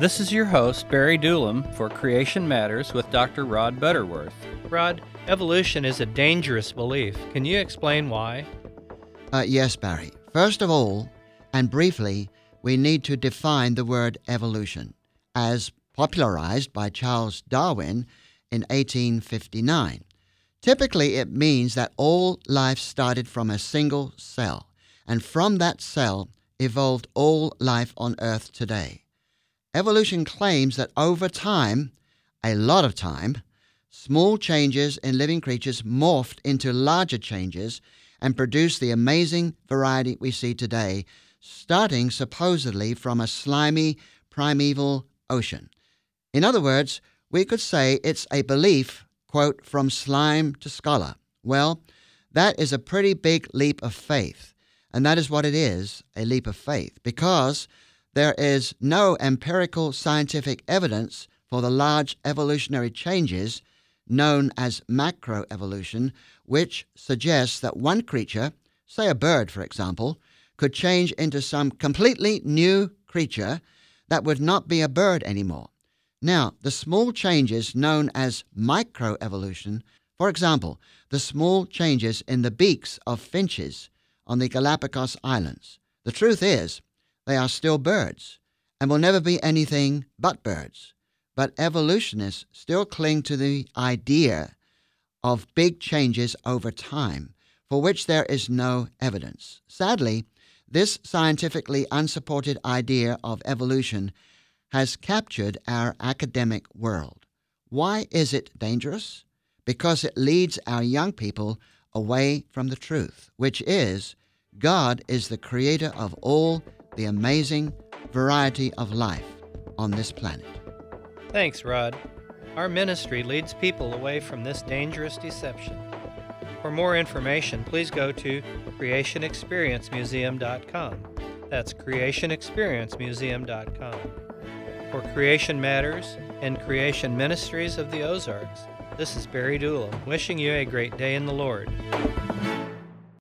This is your host, Barry Doolam, for Creation Matters with Dr. Rod Butterworth. Rod, evolution is a dangerous belief. Can you explain why? Uh, yes, Barry. First of all, and briefly, we need to define the word evolution as popularized by Charles Darwin in 1859. Typically, it means that all life started from a single cell, and from that cell evolved all life on Earth today. Evolution claims that over time, a lot of time, small changes in living creatures morphed into larger changes and produced the amazing variety we see today, starting supposedly from a slimy, primeval ocean. In other words, we could say it's a belief, quote, from slime to scholar. Well, that is a pretty big leap of faith. And that is what it is a leap of faith, because there is no empirical scientific evidence for the large evolutionary changes known as macroevolution, which suggests that one creature, say a bird for example, could change into some completely new creature that would not be a bird anymore. Now, the small changes known as microevolution, for example, the small changes in the beaks of finches on the Galapagos Islands, the truth is they are still birds and will never be anything but birds. But evolutionists still cling to the idea of big changes over time, for which there is no evidence. Sadly, this scientifically unsupported idea of evolution has captured our academic world. Why is it dangerous? Because it leads our young people away from the truth, which is God is the creator of all the amazing variety of life on this planet. Thanks, Rod. Our ministry leads people away from this dangerous deception. For more information, please go to creationexperiencemuseum.com. That's creationexperiencemuseum.com. For Creation Matters and Creation Ministries of the Ozarks, this is Barry Doolam wishing you a great day in the Lord.